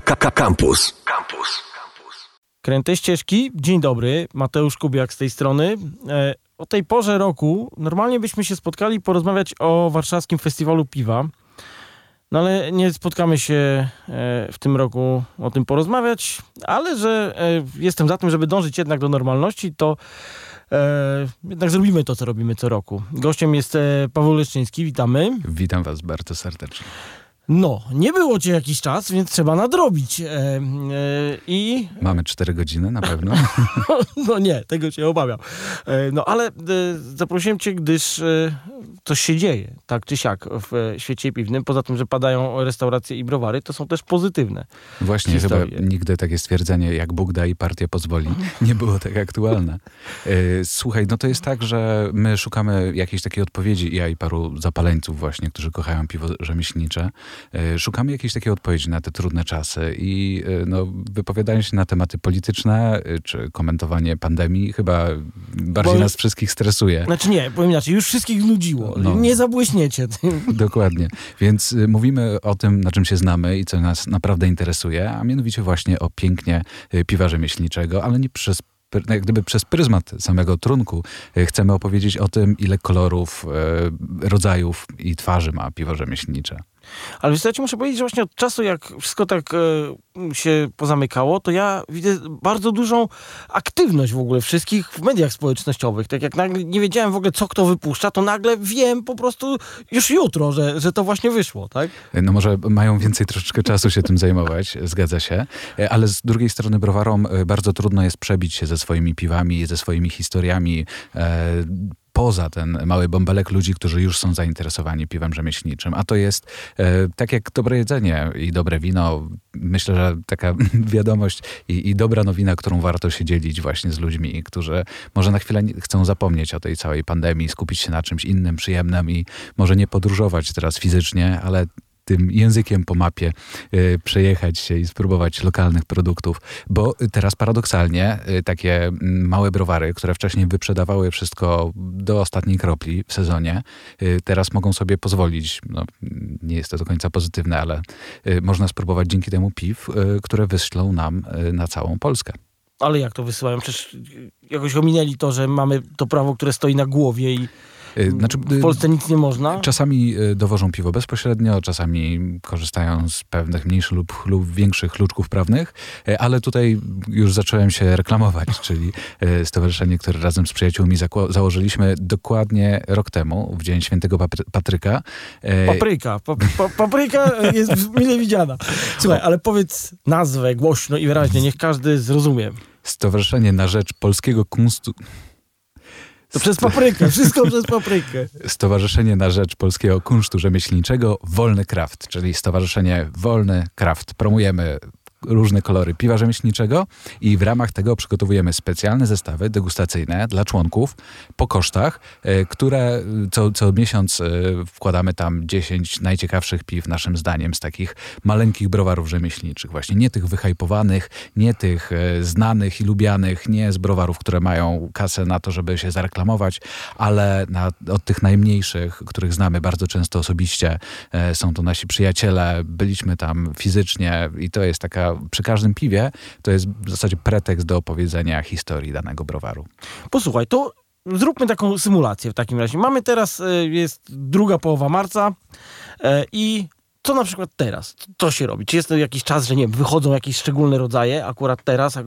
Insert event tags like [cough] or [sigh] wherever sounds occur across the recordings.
Campus. Campus. Kręte ścieżki, dzień dobry, Mateusz Kubiak z tej strony. E, o tej porze roku normalnie byśmy się spotkali porozmawiać o warszawskim festiwalu piwa. No ale nie spotkamy się e, w tym roku o tym porozmawiać, ale że e, jestem za tym, żeby dążyć jednak do normalności, to e, jednak zrobimy to, co robimy co roku. Gościem jest e, Paweł Leszczyński, witamy. Witam was bardzo serdecznie. No, nie było cię jakiś czas, więc trzeba nadrobić. E, e, I. Mamy cztery godziny na pewno. [laughs] no nie, tego się obawiam. E, no ale e, zaprosiłem cię, gdyż e, coś się dzieje, tak czy siak, w e, świecie piwnym. Poza tym, że padają restauracje i browary, to są też pozytywne. Właśnie, Historie. chyba nigdy takie stwierdzenie, jak Bóg da i partia pozwoli, [laughs] nie było tak aktualne. Słuchaj, no to jest tak, że my szukamy jakiejś takiej odpowiedzi, ja i paru zapaleńców właśnie, którzy kochają piwo rzemieślnicze. E, Szukamy jakiejś takiej odpowiedzi na te trudne czasy i e, no, wypowiadanie się na tematy polityczne, e, czy komentowanie pandemii chyba bardziej Bo- nas wszystkich stresuje. Znaczy nie, powiem inaczej, już wszystkich znudziło. No. Nie zabłyśniecie tym. [laughs] Dokładnie. Więc mówimy o tym, na czym się znamy i co nas naprawdę interesuje, a mianowicie właśnie o pięknie piwa rzemieślniczego, ale nie przez pr- jak gdyby przez pryzmat samego trunku chcemy opowiedzieć o tym, ile kolorów, rodzajów i twarzy ma piwo rzemieślnicze. Ale wiesz ja ci muszę powiedzieć, że właśnie od czasu, jak wszystko tak e, się pozamykało, to ja widzę bardzo dużą aktywność w ogóle wszystkich w mediach społecznościowych. Tak jak nagle nie wiedziałem w ogóle, co kto wypuszcza, to nagle wiem po prostu już jutro, że, że to właśnie wyszło, tak? No może mają więcej troszeczkę czasu się tym zajmować, [laughs] zgadza się, Y, ale z drugiej strony browarom y, bardzo trudno jest przebić się ze swoimi piwami, ze swoimi historiami, e, poza ten mały bąbelek ludzi, którzy już są zainteresowani piwem rzemieślniczym. A to jest e, tak jak dobre jedzenie i dobre wino. Myślę, że taka [laughs] wiadomość i, i dobra nowina, którą warto się dzielić właśnie z ludźmi, którzy może na chwilę chcą zapomnieć o tej całej pandemii, skupić się na czymś innym, przyjemnym i może nie podróżować teraz fizycznie, ale tym językiem po mapie y, przejechać się i spróbować lokalnych produktów, bo teraz paradoksalnie y, takie mm, małe browary, które wcześniej wyprzedawały wszystko do ostatniej kropli w sezonie, y, teraz mogą sobie pozwolić, no, nie jest to do końca pozytywne, ale można spróbować dzięki temu piw, które wyślą nam na całą Polskę. Ale jak to wysyłają? Przecież jakoś ominęli to, że mamy to prawo, które stoi na głowie i Znaczy, w y, Polsce nic nie można. Czasami y, dowożą piwo bezpośrednio, czasami korzystają z pewnych mniejszych lub, lub większych luczków prawnych, y, ale tutaj już zacząłem się reklamować, czyli y, stowarzyszenie, które razem z przyjaciółmi założyliśmy dokładnie rok temu, w Dzień Świętego Papry- Patryka. Y, Papryka. Pa, pa, papryka jest mile widziana. Słuchaj, ale powiedz nazwę głośno i wyraźnie, niech każdy zrozumie. Stowarzyszenie na rzecz polskiego kunstu... To przez paprykę, wszystko przez paprykę. Stowarzyszenie na rzecz polskiego kunsztu rzemieślniczego Wolny Kraft, czyli Stowarzyszenie Wolny Kraft. Promujemy różne kolory piwa rzemieślniczego i w ramach tego przygotowujemy specjalne zestawy degustacyjne dla członków po kosztach, e, które e, co, co miesiąc e, wkładamy tam 10 najciekawszych piw naszym zdaniem z takich maleńkich browarów rzemieślniczych. Właśnie nie tych wyhypowanych, nie tych znanych i lubianych, nie z browarów, które mają kasę na to, żeby się zareklamować, ale na, od tych najmniejszych, których znamy bardzo często osobiście. Są to nasi przyjaciele, byliśmy tam fizycznie i to jest taka, przy każdym piwie, to jest w zasadzie pretekst do opowiedzenia historii danego browaru. Posłuchaj, to zróbmy taką symulację w takim razie. Mamy teraz, e, jest druga połowa marca e, i co na przykład teraz? Co się robi? Czy jest jakiś czas, że nie wiem, wychodzą jakieś szczególne rodzaje akurat teraz,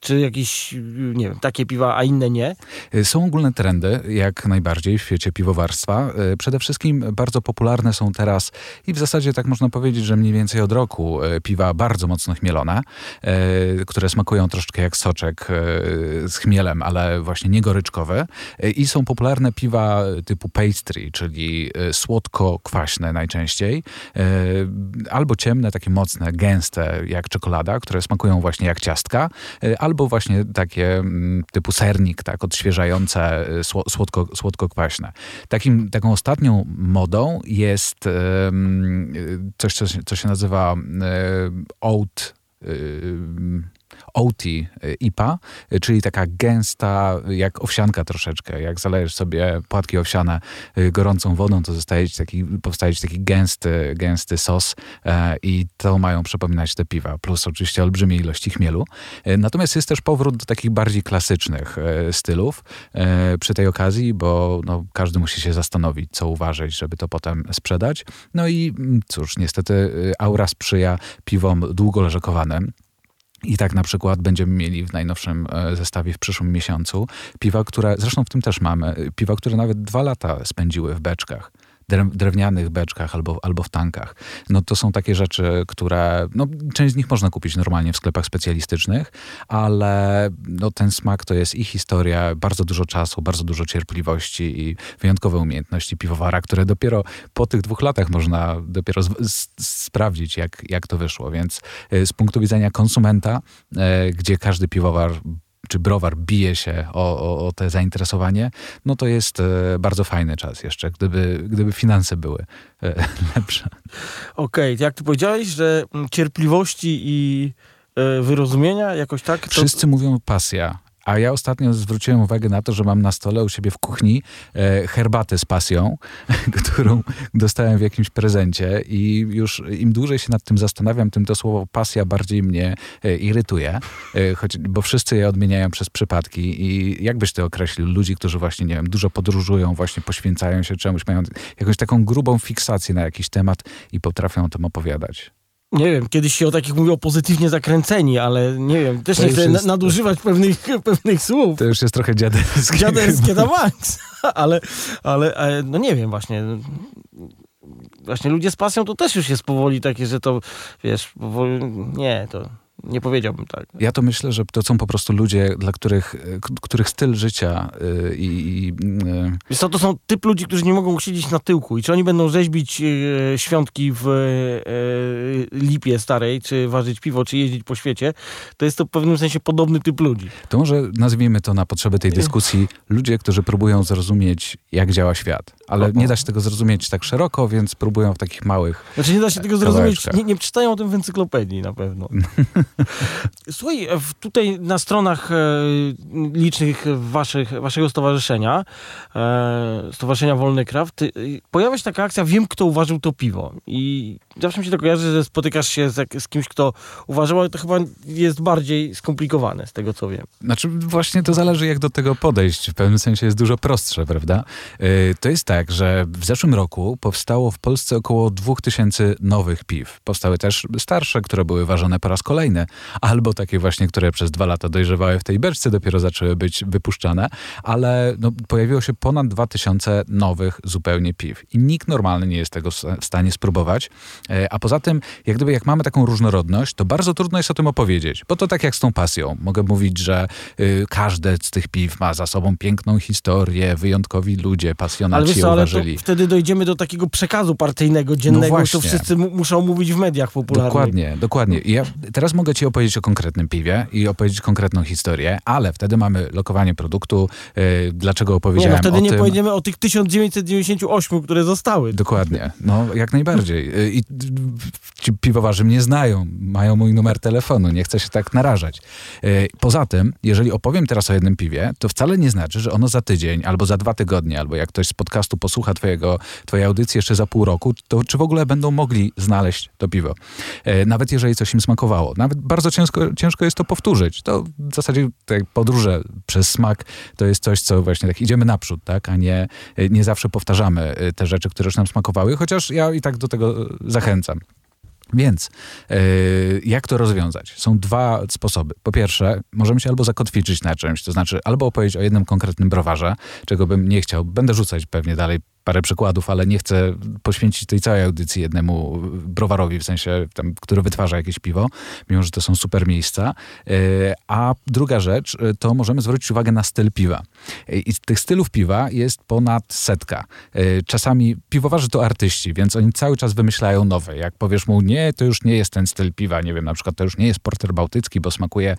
czy jakieś, nie wiem, takie piwa, a inne nie? Y, Są ogólne trendy, jak najbardziej w świecie piwowarstwa. Y, Przede wszystkim bardzo popularne są teraz i w zasadzie tak można powiedzieć, że mniej więcej od roku y, piwa bardzo mocno chmielone, które smakują troszeczkę jak soczek z chmielem, ale właśnie nie goryczkowe. I są popularne piwa typu pastry, czyli słodko-kwaśne najczęściej, albo ciemne, takie mocne, gęste jak czekolada, które smakują właśnie jak ciastka, y, albo właśnie takie mm, typu sernik, tak, odświeżające, sło- słodko, słodko-kwaśne. Takim, taką ostatnią modą jest y, coś, co co się nazywa oat, OT IPA, czyli taka gęsta, jak owsianka troszeczkę. Jak zalejesz sobie płatki owsiane gorącą wodą, to zostaje taki, powstaje ci taki gęsty, gęsty sos i to mają przypominać te piwa, plus oczywiście olbrzymie ilości chmielu. Natomiast jest też powrót do takich bardziej klasycznych stylów przy tej okazji, bo no, każdy musi się zastanowić, co uważać, żeby to potem sprzedać. No i mm, cóż, niestety y, aura sprzyja piwom długoleżakowanym. I tak na przykład będziemy mieli w najnowszym e, zestawie w przyszłym miesiącu piwa, które, zresztą w tym też mamy, piwa, które nawet dwa lata spędziły w beczkach drewnianych beczkach albo, albo w tankach. No to są takie rzeczy, które, no część z nich można kupić normalnie w sklepach specjalistycznych, ale no ten smak to jest i historia, bardzo dużo czasu, bardzo dużo cierpliwości i wyjątkowe umiejętności piwowara, które dopiero po tych dwóch latach można dopiero sprawdzić, jak, jak to wyszło. Więc y, z punktu widzenia konsumenta, y, gdzie każdy piwowar czy browar bije się o, o, o te zainteresowanie, no to jest e, bardzo fajny czas jeszcze, gdyby, gdyby finanse były e, [laughs] lepsze. Okej, okay, jak ty powiedziałeś, że cierpliwości i e, wyrozumienia jakoś tak? To... Wszyscy mówią pasja, a ja ostatnio zwróciłem uwagę na to, że mam na stole u siebie w kuchni e, herbatę z pasją, [laughs] którą dostałem w jakimś prezencie i już im dłużej się nad tym zastanawiam, tym to słowo pasja bardziej mnie e, irytuje, e, choć, bo wszyscy je odmieniają przez przypadki i jak byś to określił? Ludzi, którzy właśnie, nie wiem, dużo podróżują, właśnie poświęcają się czemuś, mają jakąś taką grubą fiksację na jakiś temat i potrafią o tym opowiadać. Nie wiem, kiedyś się o takich mówiło pozytywnie zakręceni, ale nie wiem, też to nie chcę jest... nadużywać pewnych, [laughs] pewnych słów. To już jest trochę dziaderskie. Dziaderskie na max. [laughs] Ale, ale, ale, no nie wiem właśnie. Właśnie ludzie z pasją to też już jest powoli takie, że to, wiesz, powoli, nie, to nie powiedziałbym tak. Ja to myślę, że to są po prostu ludzie, dla których, których styl życia y, i... Yy, co, to są typ ludzi, którzy nie mogą siedzieć na tyłku i czy oni będą rzeźbić yy, świątki w yy, lipie starej, czy ważyć piwo, czy jeździć po świecie, to jest to w pewnym sensie podobny typ ludzi. To może nazwijmy to na potrzeby tej dyskusji ludzie, którzy próbują zrozumieć, jak działa świat. Ale nie da się tego zrozumieć tak szeroko, więc próbują w takich małych Znaczy nie da się tego zrozumieć, nie, nie czytają o tym w encyklopedii na pewno. [laughs] [laughs] Słuchaj, tutaj na stronach e, licznych waszych, waszego stowarzyszenia, e, Stowarzyszenia Wolny Kraft, pojawia się taka akcja Wiem, kto uważał to piwo. I zawsze mi się to kojarzy, że spotykasz się z, z kimś, kto uważał, ale to chyba jest bardziej skomplikowane, z tego co wiem. Znaczy właśnie to zależy, jak do tego podejść. W pewnym sensie jest dużo prostsze, prawda? E, to jest tak, że w zeszłym roku powstało w Polsce około 2000 nowych piw. Powstały też starsze, które były ważone po raz kolejny, albo takie właśnie, które przez dwa lata dojrzewały w tej beczce, dopiero zaczęły być wypuszczane, ale no, pojawiło się ponad 2000 nowych zupełnie piw. I nikt normalny nie jest tego w stanie spróbować. E, a poza tym, jak gdyby jak mamy taką różnorodność, to bardzo trudno jest o tym opowiedzieć, bo to tak jak z tą pasją. Mogę mówić, że y, każde z tych piw ma za sobą piękną historię, wyjątkowi ludzie, pasjonaci ale wiesz co, uważali. Ale wtedy dojdziemy do takiego przekazu partyjnego, dziennego, no co wszyscy muszą mówić w mediach popularnych. Dokładnie, dokładnie. I ja teraz mogę ci opowiedzieć o konkretnym piwie i opowiedzieć konkretną historię, ale wtedy mamy lokowanie produktu, yy, dlaczego opowiedziałem nie, no wtedy nie tym. pojedziemy o tych 1998, które zostały. Dokładnie, no jak najbardziej. Y, I ci piwowarzy mnie znają, mają mój numer telefonu, nie chcę się tak narażać. Yy, poza tym, jeżeli opowiem teraz o jednym piwie, to wcale nie znaczy, że ono za tydzień, albo za dwa tygodnie, albo jak ktoś z podcastu posłucha twojego, twojej audycji jeszcze za pół roku, to czy w ogóle będą mogli znaleźć to piwo. Yy, nawet jeżeli coś im smakowało. Nawet bardzo ciężko, ciężko jest to powtórzyć. To w zasadzie tak podróże przez smak to jest coś, co właśnie tak idziemy naprzód, tak? a nie, nie zawsze powtarzamy y, te rzeczy, które już nam smakowały, chociaż ja i tak do tego zachęcam. Więc yy, jak to rozwiązać? Są dwa sposoby. Po pierwsze, możemy się albo zakotwiczyć na czymś, to znaczy albo opowiedzieć o jednym konkretnym browarze, czego bym nie chciał. Będę rzucać pewnie dalej parę przykładów, ale nie chcę poświęcić tej całej audycji jednemu browarowi, w sensie, tam, który wytwarza jakieś piwo, mimo że to są super miejsca. E, a druga rzecz, e, to możemy zwrócić uwagę na styl piwa. E, I tych stylów piwa jest ponad setka. Czasami piwowarzy to artyści, więc oni cały czas wymyślają nowe. Jak powiesz mu, nie, to już nie jest ten styl piwa, nie wiem, na przykład to już nie jest porter bałtycki, bo smakuje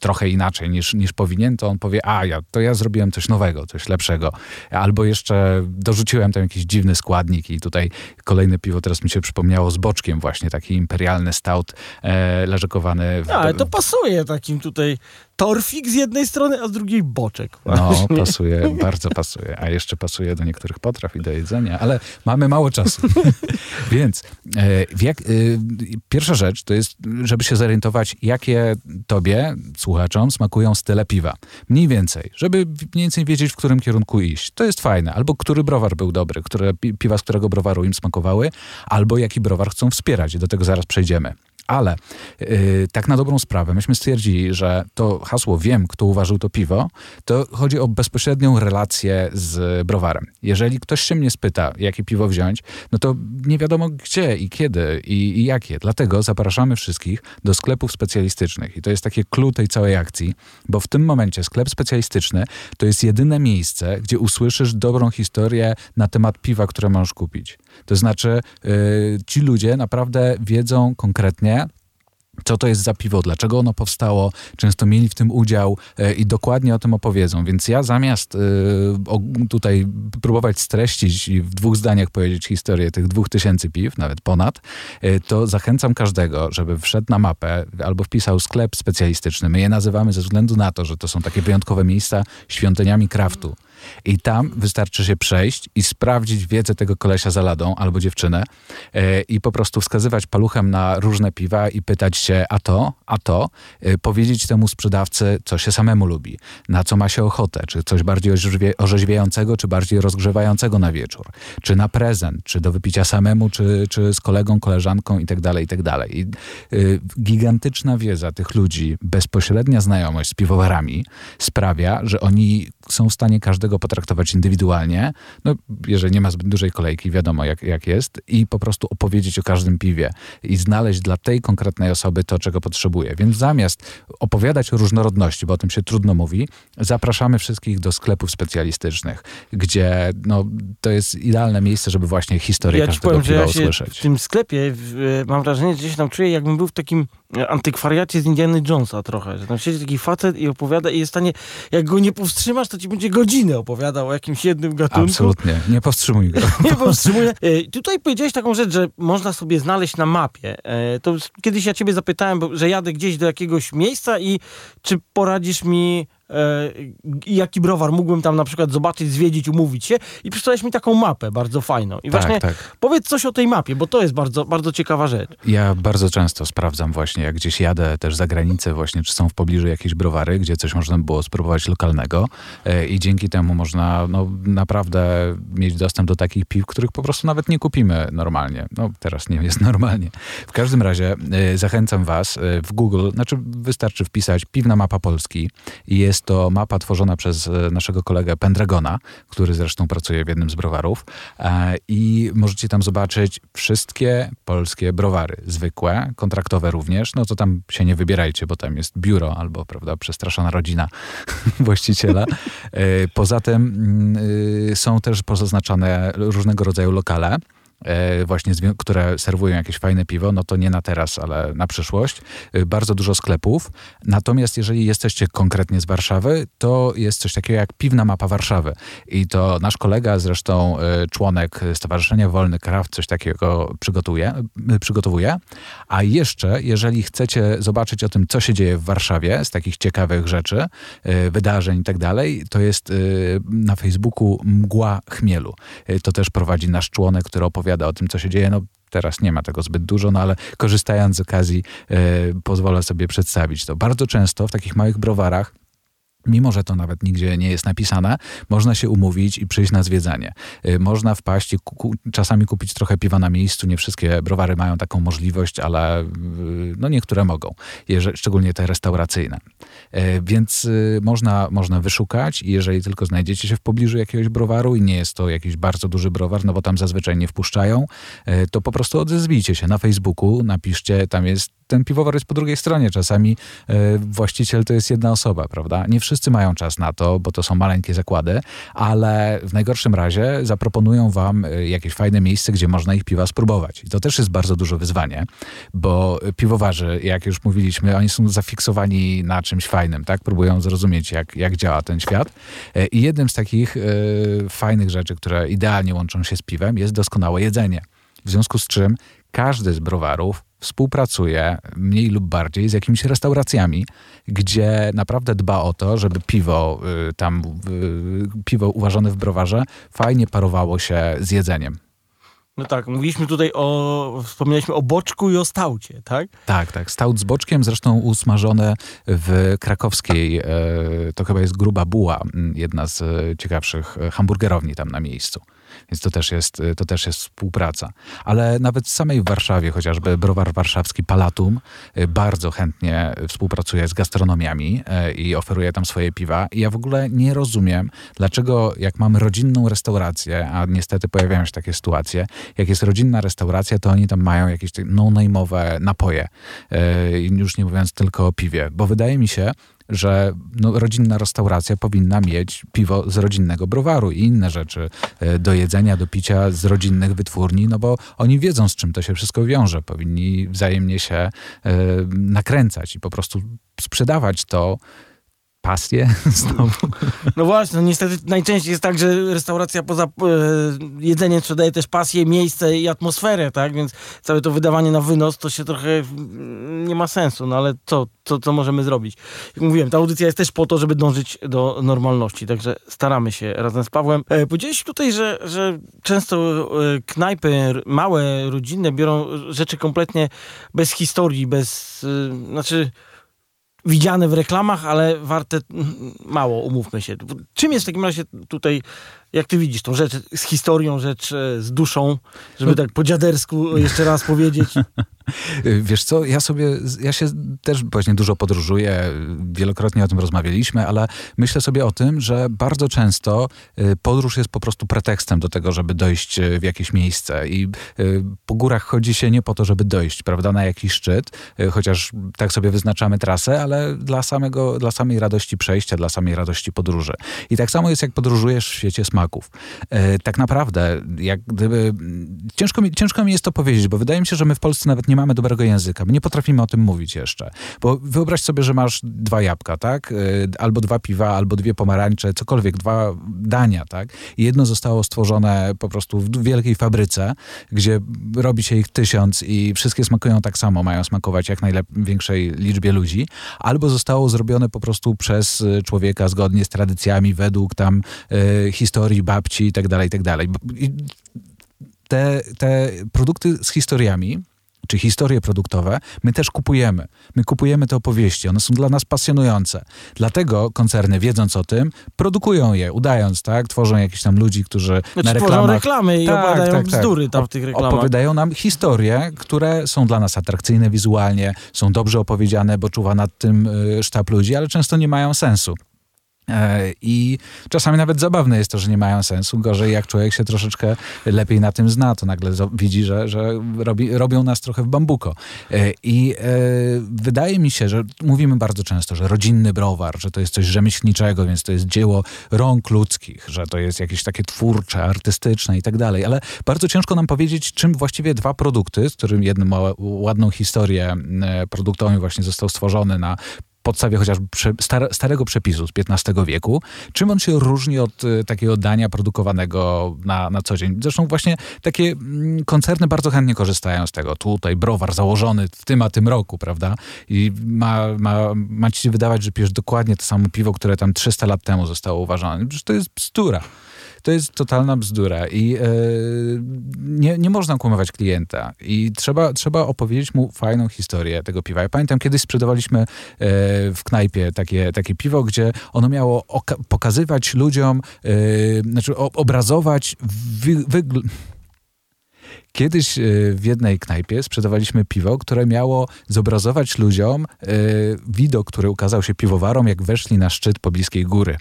trochę inaczej niż, niż powinien, to on powie, a ja, to ja zrobiłem coś nowego, coś lepszego. Albo jeszcze dorzuciłem widziałem tam jakiś dziwny składnik i tutaj kolejne piwo teraz mi się przypomniało z boczkiem właśnie, taki imperialny stout e, leżakowany. W, ale to pasuje takim tutaj torfik z jednej strony, a z drugiej boczek. No, [laughs] Właśnie. pasuje, bardzo pasuje. A jeszcze pasuje do niektórych potraw i do jedzenia, ale mamy mało czasu. [laughs] Więc e, jak, e, pierwsza rzecz to jest, żeby się zorientować, jakie tobie, słuchaczom, smakują style piwa. Mniej więcej, żeby mniej więcej wiedzieć, w którym kierunku iść. To jest fajne. Albo który browar był dobry, które pi- piwa z którego browaru im smakowały, albo jaki browar chcą wspierać. Do tego zaraz przejdziemy. Ale yy, tak na dobrą sprawę, myśmy stwierdzili, że to hasło wiem, kto uważał to piwo, to chodzi o bezpośrednią relację z browarem. Jeżeli ktoś się mnie spyta, jakie piwo wziąć, no to nie wiadomo gdzie i kiedy i, i jakie. Dlatego zapraszamy wszystkich do sklepów specjalistycznych. I to jest takie clue tej całej akcji, bo w tym momencie sklep specjalistyczny to jest jedyne miejsce, gdzie usłyszysz dobrą historię na temat piwa, które możesz kupić. To znaczy, yy, ci ludzie naprawdę wiedzą konkretnie, co to jest za piwo, dlaczego ono powstało, często mieli w tym udział e, i dokładnie o tym opowiedzą. Więc ja zamiast e, tutaj próbować streścić i w dwóch zdaniach powiedzieć historię tych dwóch tysięcy piw, nawet ponad, e, to zachęcam każdego, żeby wszedł na mapę albo wpisał sklep specjalistyczny. My je nazywamy ze względu na to, że to są takie wyjątkowe miejsca świątyniami kraftu. I tam wystarczy się przejść i sprawdzić wiedzę tego kolesia za ladą albo dziewczynę e, i po prostu wskazywać paluchem na różne piwa i pytać się, a to, a to, e, powiedzieć temu sprzedawcy, co się samemu lubi, na co ma się ochotę, czy coś bardziej orzeźwiającego, czy bardziej rozgrzewającego na wieczór, czy na prezent, czy do wypicia samemu, czy, czy z kolegą, koleżanką i dalej, i tak dalej. I, y, gigantyczna wiedza tych ludzi, bezpośrednia znajomość z piwowarami sprawia, że oni są w stanie każdego potraktować indywidualnie, no, jeżeli nie ma zbyt dużej kolejki, wiadomo jak, jak jest, i po prostu opowiedzieć o każdym piwie i znaleźć dla tej konkretnej osoby to, czego potrzebuje. Więc zamiast opowiadać o różnorodności, bo o tym się trudno mówi, zapraszamy wszystkich do sklepów specjalistycznych, gdzie no, to jest idealne miejsce, żeby właśnie historię Ja każdego powiem, piwa ja usłyszeć. w tym sklepie w, mam wrażenie, że się tam czuję, jakbym był w takim e, antykwariacie z Indiana Jonesa trochę, że tam siedzi taki facet i opowiada i jest w stanie, jak go nie powstrzymasz, to ci będzie godzinę opowiadał o jakimś jednym gatunku. Absolutnie. Nie powstrzymuj go. [laughs] Nie powstrzymuję. E, Tutaj powiedziałeś taką rzecz, że można sobie znaleźć na mapie. E, To kiedyś ja ciebie zapytałem, że jadę gdzieś do jakiegoś miejsca i czy poradzisz mi, e, jaki browar mógłbym tam na przykład zobaczyć, zwiedzić, umówić się i przysłałeś mi taką mapę bardzo fajną. I właśnie Tak, tak. powiedz coś o tej mapie, bo to jest bardzo, bardzo ciekawa rzecz. Ja bardzo często sprawdzam właśnie, jak gdzieś jadę też za granicę właśnie, czy są w pobliżu jakieś browary, gdzie coś można było spróbować lokalnego e, i dzięki temu można no, naprawdę mieć dostęp do takich piw, których po prostu nawet nie kupimy normalnie. No teraz nie jest [laughs] normalnie. W każdym razie e, zachęcam was w Google, znaczy wystarczy wpisać piwna mapa Polski i jest to mapa tworzona przez e, naszego kolegę Pendragona, który zresztą pracuje w jednym z browarów. E, i możecie tam zobaczyć wszystkie polskie browary, zwykłe, kontraktowe również, no to tam się nie wybierajcie, bo tam jest biuro albo, prawda, przestraszona rodzina [laughs] właściciela. E, Poza tym mm, y, są też pozaznaczone różnego rodzaju lokale, właśnie, zwią- które serwują jakieś fajne piwo, no to nie na teraz, ale na przyszłość. E, Bardzo dużo sklepów. Natomiast jeżeli jesteście konkretnie z Warszawy, to jest coś takiego jak piwna mapa Warszawy. I to nasz kolega, zresztą e, członek Stowarzyszenia Wolny Kraft, coś takiego przygotuje, e, przygotowuje. A jeszcze, jeżeli chcecie zobaczyć o tym, co się dzieje w Warszawie z takich ciekawych rzeczy, e, wydarzeń i tak dalej, to jest e, na Facebooku Mgła Chmielu. E, To też prowadzi nasz członek, który opowiada o tym, co się dzieje. No, teraz nie ma tego zbyt dużo, no ale korzystając z okazji, e, pozwolę sobie przedstawić to. Bardzo często w takich małych browarach Mimo, że to nawet nigdzie nie jest napisane, można się umówić i przyjść na zwiedzanie. Y, Można wpaść i ku, czasami kupić trochę piwa na miejscu. Nie wszystkie browary mają taką możliwość, ale y, no niektóre mogą, szczególnie te restauracyjne. Y, Więc można, można wyszukać i jeżeli tylko znajdziecie się w pobliżu jakiegoś browaru i nie jest to jakiś bardzo duży browar, no bo tam zazwyczaj nie wpuszczają, to po prostu odezwijcie się na Facebooku, napiszcie, tam jest ten piwowar jest po drugiej stronie. Czasami właściciel to jest jedna osoba, prawda? Nie wszyscy wszyscy mają czas na to, bo to są maleńkie zakłady, ale w najgorszym razie zaproponują wam y, jakieś fajne miejsce, gdzie można ich piwa spróbować. I to też jest bardzo duże wyzwanie, bo piwowarzy, jak już mówiliśmy, oni są zafiksowani na czymś fajnym, tak? Próbują zrozumieć, jak, jak działa ten świat. E, I jednym z takich y, fajnych rzeczy, które idealnie łączą się z piwem, jest doskonałe jedzenie. W związku z czym każdy z browarów współpracuje mniej lub bardziej z jakimiś restauracjami, gdzie naprawdę dba o to, żeby piwo y, tam, y, piwo uważane w browarze fajnie parowało się z jedzeniem. No tak, mówiliśmy tutaj o, wspomnieliśmy o boczku i o staucie, tak? Tak, tak. Stout z boczkiem, zresztą usmażone w krakowskiej, e, to chyba jest Gruba Buła, jedna z ciekawszych hamburgerowni tam na miejscu. Więc to też, jest, to też jest współpraca. Ale nawet w samej Warszawie, chociażby browar warszawski Palatum y, bardzo chętnie współpracuje z gastronomiami y, i oferuje tam swoje piwa. I ja w ogóle nie rozumiem, dlaczego jak mamy rodzinną restaurację, a niestety pojawiają się takie sytuacje, jak jest rodzinna restauracja, to oni tam mają jakieś no-name'owe napoje. Y, już nie mówiąc tylko o piwie. Bo wydaje mi się, że no, rodzinna restauracja powinna mieć piwo z rodzinnego browaru i inne rzeczy e, do jedzenia, do picia z rodzinnych wytwórni, no bo oni wiedzą, z czym to się wszystko wiąże. Powinni wzajemnie się e, nakręcać i po prostu sprzedawać to pasję [laughs] znowu. No właśnie, no niestety najczęściej jest tak, że restauracja poza e, jedzeniem sprzedaje też pasję, miejsce i atmosferę, tak? Więc całe to wydawanie na wynos to się trochę mm, nie ma sensu, no ale co, co, co możemy zrobić? Jak mówiłem, ta audycja jest też po to, żeby dążyć do normalności, także staramy się razem z Pawłem. E, powiedziałeś tutaj, że, że często e, knajpy małe, rodzinne biorą rzeczy kompletnie bez historii, bez, e, znaczy widziane w reklamach, ale warte mało, umówmy się. Czym jest w takim razie tutaj, jak ty widzisz tą rzecz z historią, rzecz e, z duszą, żeby tak po dziadersku jeszcze raz powiedzieć? [laughs] Wiesz co, ja sobie, ja się też właśnie dużo podróżuję, wielokrotnie o tym rozmawialiśmy, ale myślę sobie o tym, że bardzo często y, podróż jest po prostu pretekstem do tego, żeby dojść y, w jakieś miejsce i po górach chodzi się nie po to, żeby dojść, prawda, na jakiś szczyt, chociaż tak sobie wyznaczamy trasę, ale dla samego, dla samej radości przejścia, dla samej radości podróży. I tak samo jest, jak podróżujesz w świecie smaków. Tak naprawdę, jak gdyby, ciężko mi, ciężko mi jest to powiedzieć, bo wydaje mi się, że my w Polsce nawet nie mamy dobrego języka. My nie potrafimy o tym mówić jeszcze. Bo wyobraź sobie, że masz dwa jabłka, tak? Y, albo dwa piwa, albo dwie pomarańcze, cokolwiek, dwa dania, tak? I jedno zostało stworzone po prostu w wielkiej fabryce, gdzie robi się ich tysiąc i wszystkie smakują tak samo, mają smakować jak największej liczbie ludzi. Albo zostało zrobione po prostu przez y, człowieka zgodnie z tradycjami, według tam y, historii babci i tak dalej, i tak dalej. Te, te produkty z historiami czy historie produktowe, my też kupujemy. My kupujemy te opowieści, one są dla nas pasjonujące. Dlatego koncerny, wiedząc o tym, produkują je, udając, tak? Tworzą jakichś tam ludzi, którzy znaczy, na reklamach... Tworzą reklamy i tak, opowiadają tak, tak. bzdury tam w tych reklamach. Opowiadają nam historie, które są dla nas atrakcyjne wizualnie, są dobrze opowiedziane, bo czuwa nad tym y, sztab ludzi, ale często nie mają sensu. E, I czasami nawet zabawne jest to, że nie mają sensu. Gorzej, jak człowiek się troszeczkę lepiej na tym zna, to nagle widzi, że, że robi, robią nas trochę w bambuko. E, I e, wydaje mi się, że mówimy bardzo często, że rodzinny browar, że to jest coś rzemieślniczego, więc to jest dzieło rąk ludzkich, że to jest jakieś takie twórcze, artystyczne i tak dalej. Ale bardzo ciężko nam powiedzieć, czym właściwie dwa produkty, z którym jednym ma ładną historię produktową właśnie został stworzony na podstawie chociażby star starego przepisu z XV wieku. Czym on się różni od y, takiego dania produkowanego na, na co dzień? Zresztą właśnie takie mm, koncerny bardzo chętnie korzystają z tego. Tutaj browar założony w tym a tym roku, prawda? I ma, ma, ma ci się wydawać, że pijesz dokładnie to samo piwo, które tam 300 lat temu zostało uważane. Przecież to jest bzdura to jest totalna bzdura i e, nie, nie można kłamywać klienta i trzeba, trzeba opowiedzieć mu fajną historię tego piwa. Ja pamiętam, kiedyś sprzedawaliśmy e, w knajpie takie, takie piwo, gdzie ono miało pokazywać ludziom, e, znaczy obrazować wygląd Kiedyś w jednej knajpie sprzedawaliśmy piwo, które miało zobrazować ludziom widok, który ukazał się piwowarom, jak weszli na szczyt pobliskiej góry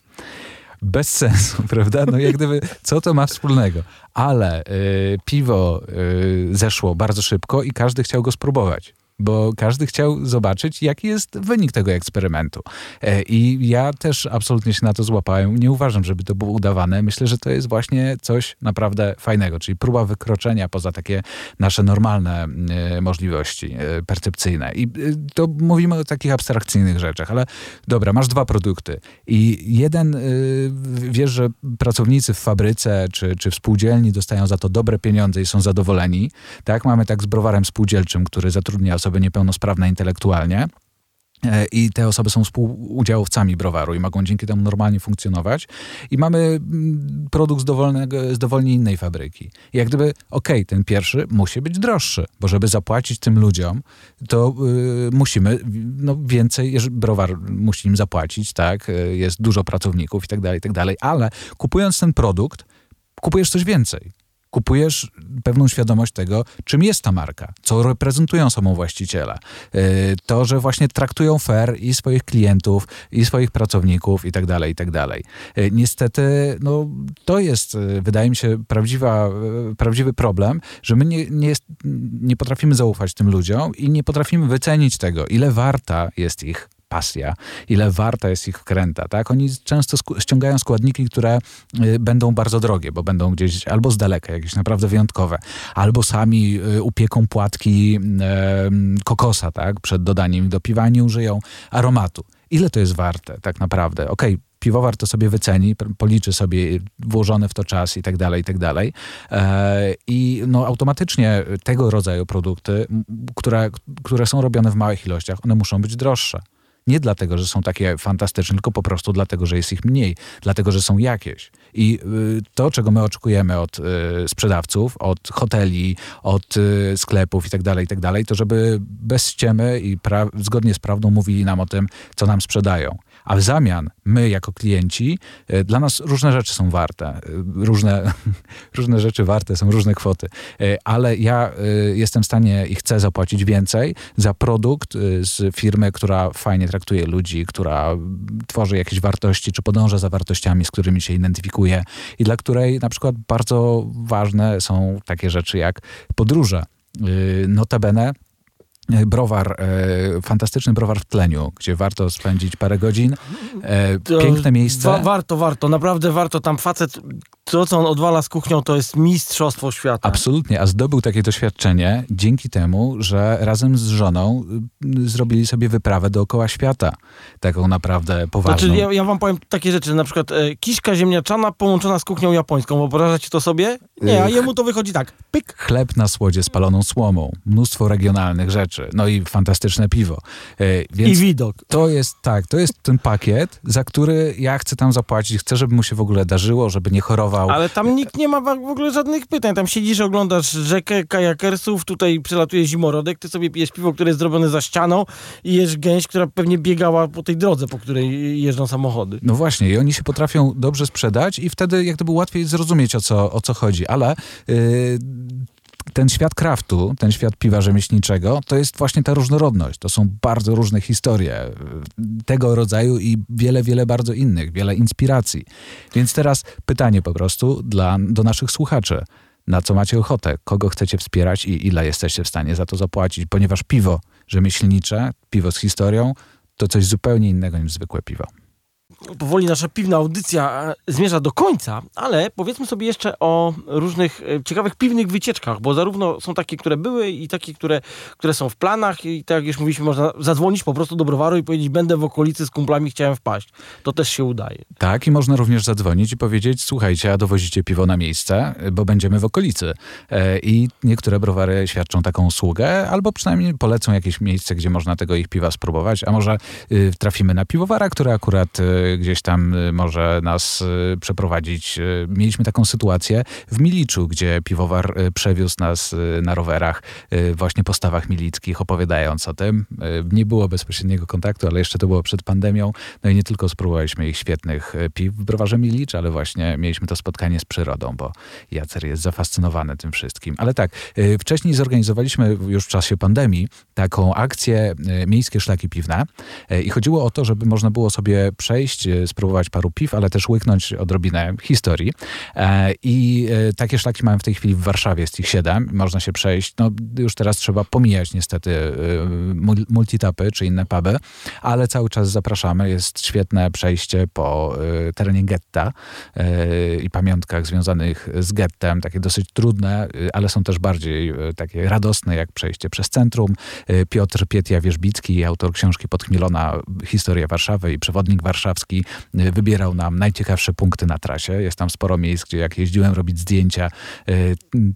bez sensu, [laughs] prawda? No jak gdyby, co to ma wspólnego? Ale y, piwo y, zeszło bardzo szybko i każdy chciał go spróbować. Bo każdy chciał zobaczyć, jaki jest wynik tego eksperymentu. E, I ja też absolutnie się na to złapałem. Nie uważam, żeby to było udawane. Myślę, że to jest właśnie coś naprawdę fajnego, czyli próba wykroczenia poza takie nasze normalne e, możliwości e, percepcyjne. I to mówimy o takich abstrakcyjnych rzeczach, ale dobra, masz dwa produkty i jeden, wiesz, że pracownicy w fabryce czy, czy w spółdzielni dostają za to dobre pieniądze i są zadowoleni. Tak, mamy tak z browarem spółdzielczym, który zatrudnia osoby niepełnosprawne intelektualnie. E, I te osoby są współudziałowcami browaru i mogą dzięki temu normalnie funkcjonować. I mamy mm, produkt z, dowolnego, z dowolnie innej fabryki. I jak gdyby, okej, okay, ten pierwszy musi być droższy, bo żeby zapłacić tym ludziom, to y, musimy no, więcej, browar musi im zapłacić, tak, y, jest dużo pracowników i tak dalej, i tak dalej, ale kupując ten produkt, kupujesz coś więcej kupujesz pewną świadomość tego, czym jest ta marka, co reprezentują sobą właściciele. Y, to, że właśnie traktują fair i swoich klientów, i swoich pracowników i tak dalej, i tak dalej. Y, niestety, no, to jest, y, wydaje mi się, prawdziwa, prawdziwy problem, że my nie, nie, jest, nie potrafimy zaufać tym ludziom i nie potrafimy wycenić tego, ile warta jest ich pasja, ile warta jest ich wkręta, tak? Oni często ściągają składniki, które y, będą bardzo drogie, bo będą gdzieś albo z daleka, jakieś naprawdę wyjątkowe, albo sami y, upieką płatki kokosa, tak? Przed dodaniem do piwa nie użyją aromatu. Ile to jest warte tak naprawdę? Okej, okay, piwowar to sobie wyceni, policzy sobie włożony w to czas i tak dalej, i tak dalej. E, I no, automatycznie tego rodzaju produkty, które, które są robione w małych ilościach, one muszą być droższe. Nie dlatego, że są takie fantastyczne, tylko po prostu dlatego, że jest ich mniej, dlatego, że są jakieś. I y, to, czego my oczekujemy od y, sprzedawców, od hoteli, od y, sklepów i tak dalej, i tak to żeby bez ściemy i zgodnie z prawdą mówili nam o tym, co nam sprzedają a w zamian my jako klienci, e, dla nas różne rzeczy są warte. E, różne, [laughs] różne rzeczy warte są różne kwoty, e, ale ja jestem w stanie i chcę zapłacić więcej za produkt z firmy, która fajnie traktuje ludzi, która tworzy jakieś wartości, czy podąża za wartościami, z którymi się identyfikuje i dla której na przykład bardzo ważne są takie rzeczy jak podróże. Notabene browar, e, fantastyczny browar w tleniu, gdzie warto spędzić parę godzin. E, piękne miejsce. Wa warto, warto, naprawdę warto. Tam facet, to co on odwala z kuchnią, to jest mistrzostwo świata. Absolutnie, a zdobył takie doświadczenie dzięki temu, że razem z żoną y, zrobili sobie wyprawę dookoła świata. Taką naprawdę poważną. Znaczy, ja, ja wam powiem takie rzeczy, na przykład e, kiszka ziemniaczana połączona z kuchnią japońską. Wyobrażacie to sobie? Nie, a jemu to wychodzi tak. Pyk. Chleb na słodzie z paloną słomą. Mnóstwo regionalnych rzeczy. No i fantastyczne piwo. E, I widok. To jest, tak, to jest ten pakiet, za który ja chcę tam zapłacić. Chcę, żeby mu się w ogóle darzyło, żeby nie chorował. Ale tam nikt nie ma w ogóle żadnych pytań. Tam siedzisz, oglądasz rzekę kajakersów, tutaj przelatuje zimorodek, ty sobie pijesz piwo, które jest zrobione za ścianą i jesz gęś, która pewnie biegała po tej drodze, po której jeżdżą samochody. No właśnie i oni się potrafią dobrze sprzedać i wtedy jak gdyby łatwiej zrozumieć o co, o co chodzi, ale yy, ten świat kraftu, ten świat piwa rzemieślniczego, to jest właśnie ta różnorodność. To są bardzo różne historie tego rodzaju i wiele, wiele bardzo innych, wiele inspiracji. Więc teraz pytanie po prostu dla, do naszych słuchaczy. Na co macie ochotę? Kogo chcecie wspierać i ile jesteście w stanie za to zapłacić? Ponieważ piwo rzemieślnicze, piwo z historią, to coś zupełnie innego niż zwykłe piwo powoli nasza piwna audycja e, zmierza do końca, ale powiedzmy sobie jeszcze o różnych e, ciekawych piwnych wycieczkach, bo zarówno są takie, które były i takie, które, które są w planach i tak jak już mówiliśmy, można zadzwonić po prostu do browaru i powiedzieć, będę w okolicy z kumplami, chciałem wpaść. To też się udaje. Tak i można również zadzwonić i powiedzieć, słuchajcie, a dowozicie piwo na miejsce, bo będziemy w okolicy. E, I niektóre browary świadczą taką usługę, albo przynajmniej polecą jakieś miejsce, gdzie można tego ich piwa spróbować, a może y, trafimy na piwowara, który akurat y, gdzieś tam y, może nas y, przeprowadzić. Y, mieliśmy taką sytuację w Miliczu, gdzie piwowar przewiózł nas na rowerach właśnie po stawach milickich, opowiadając o tym. Nie było bezpośredniego kontaktu, ale jeszcze to było przed pandemią. No i nie tylko spróbowaliśmy ich świetnych piw w browarze Milicz, ale właśnie mieliśmy to spotkanie z przyrodą, bo Jacer jest zafascynowany tym wszystkim. Ale tak, wcześniej zorganizowaliśmy już w czasie pandemii taką akcję Miejskie Szlaki Piwne i chodziło o to, żeby można było sobie przejść przyjść, e, spróbować paru piw, ale też łyknąć odrobinę historii. E, I e, takie szlaki mamy w tej chwili w Warszawie, jest ich siedem. Można się przejść. No, już teraz trzeba pomijać niestety mul- multitapy czy inne puby, ale cały czas zapraszamy. Jest świetne przejście po terenie getta i pamiątkach związanych z gettem, takie dosyć trudne, ale są też bardziej takie radosne, jak przejście przez centrum. Piotr Pietia-Wierzbicki, autor książki Podchmielona Historia Warszawy i przewodnik warszawski, e, wybierał nam najciekawsze punkty na trasie. Jest tam sporo miejsc, gdzie jak jeździłem robić zdjęcia, e,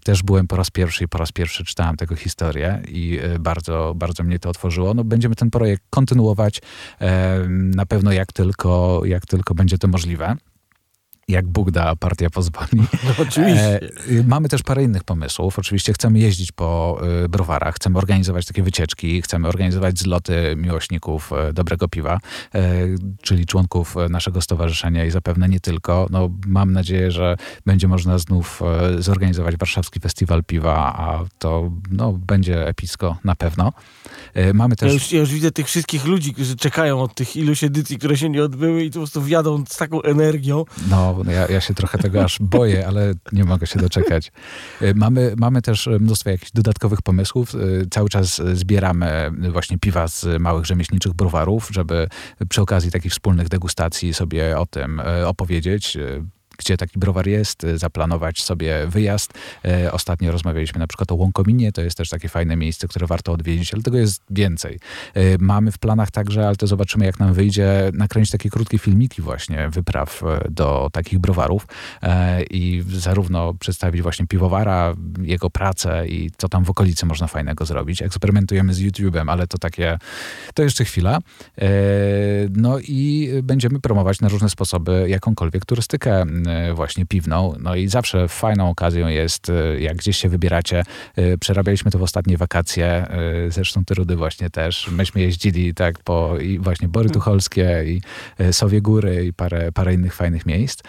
też byłem po raz pierwszy i po raz pierwszy czytałem tego historię i e, bardzo, bardzo mnie to otworzyło. No, będziemy ten projekt kontynuować na pewno jak tylko, jak tylko będzie to możliwe. Jak Bóg da, partia pozwoli. No, oczywiście. E, y, mamy też parę innych pomysłów. Oczywiście chcemy jeździć po y, browarach, chcemy organizować takie wycieczki, chcemy organizować zloty miłośników e, dobrego piwa, e, czyli członków e, naszego stowarzyszenia i zapewne nie tylko. No, mam nadzieję, że będzie można znów e, zorganizować Warszawski Festiwal Piwa, a to no, będzie epicko na pewno. E, Mamy Ja też... już, ja już widzę tych wszystkich ludzi, którzy czekają od tych iluś edycji, które się nie odbyły i po prostu wjadą z taką energią. No, ja, ja się trochę tego aż boję, ale nie mogę się doczekać. Y, Mamy, mamy też mnóstwo jakichś dodatkowych pomysłów. Y, Cały czas zbieramy właśnie piwa z małych rzemieślniczych browarów, żeby przy okazji takich wspólnych degustacji sobie o tym opowiedzieć. Gdzie taki browar jest, y, zaplanować sobie wyjazd. Y, Ostatnio rozmawialiśmy na przykład o Łąkominie, to jest też takie fajne miejsce, które warto odwiedzić, ale tego jest więcej. Y, Mamy w planach także, ale to zobaczymy jak nam wyjdzie, nakręcić takie krótkie filmiki właśnie wypraw do takich browarów i zarówno przedstawić właśnie piwowara, jego pracę i co tam w okolicy można fajnego zrobić. Eksperymentujemy z YouTube'em, ale to takie, to jeszcze chwila. No i będziemy promować na różne sposoby jakąkolwiek turystykę właśnie piwną. No i zawsze fajną okazją jest, e, jak gdzieś się wybieracie. E, Przerabialiśmy to w ostatnie wakacje, e, zresztą ty Rudy właśnie też. Myśmy jeździli tak po i właśnie Bory Tucholskie i Sowie Góry i parę, parę innych fajnych miejsc,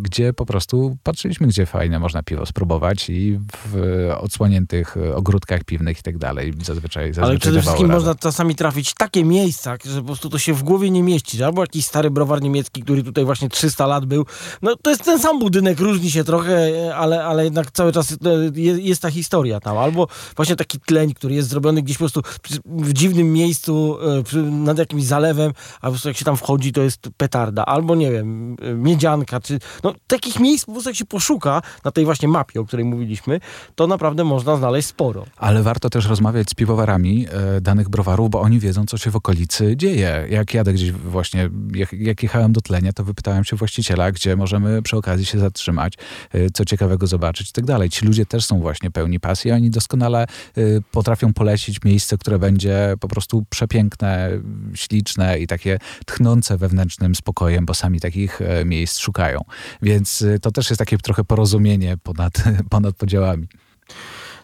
gdzie po prostu patrzyliśmy, gdzie fajne można piwo spróbować i w odsłoniętych ogródkach piwnych i tak dalej. Zazwyczaj, zazwyczaj Ale przede wszystkim radę. można czasami trafić w takie miejsca, że po prostu to się w głowie nie mieści. Albo jakiś stary browar niemiecki, który tutaj właśnie 300 lat był. No to jest ten sam budynek, różni się trochę, ale, ale jednak cały czas e, jest, ta historia tam. Albo właśnie taki tleń, który jest zrobiony gdzieś po prostu w dziwnym miejscu, e, nad jakimś zalewem, a po prostu jak się tam wchodzi, to jest petarda. Albo nie wiem, e, miedzianka, czy no takich miejsc po prostu jak się poszuka na tej właśnie mapie, o której mówiliśmy, to naprawdę można znaleźć sporo. Ale warto też rozmawiać z piwowarami e, danych browarów, bo oni wiedzą, co się w okolicy dzieje. Jak jadę gdzieś właśnie, jak, jak jechałem do Tlenia, to wypytałem się właściciela, gdzie możemy przy okazji się zatrzymać, e, co ciekawego zobaczyć i tak dalej. Ci ludzie też są właśnie pełni pasji, oni doskonale e, potrafią polecić miejsce, które będzie po prostu przepiękne, śliczne i takie tchnące wewnętrznym spokojem, bo sami takich e, miejsc szukają. Więc e, to też jest takie trochę porozumienie ponad, [laughs] ponad podziałami.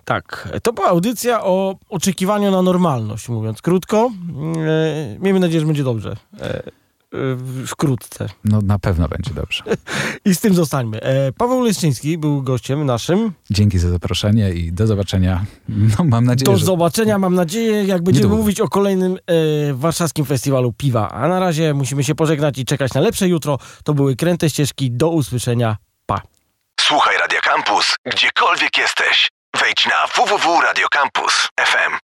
Tak, to była audycja o oczekiwaniu na normalność, mówiąc krótko. E, miejmy nadzieję, że będzie dobrze. E, wkrótce. No na pewno będzie dobrze. [laughs] I z tym zostańmy. E, Paweł Leszczyński był gościem naszym. Dzięki za zaproszenie i do zobaczenia. No, mam nadzieję, Do że... zobaczenia, mam nadzieję, jak będziemy Niedługo. mówić o kolejnym e, warszawskim festiwalu piwa. A na razie musimy się pożegnać i czekać na lepsze jutro. To były Kręte Ścieżki. Do usłyszenia. Pa. Słuchaj Radio Campus, gdziekolwiek jesteś. Wejdź na www.radiocampus.fm.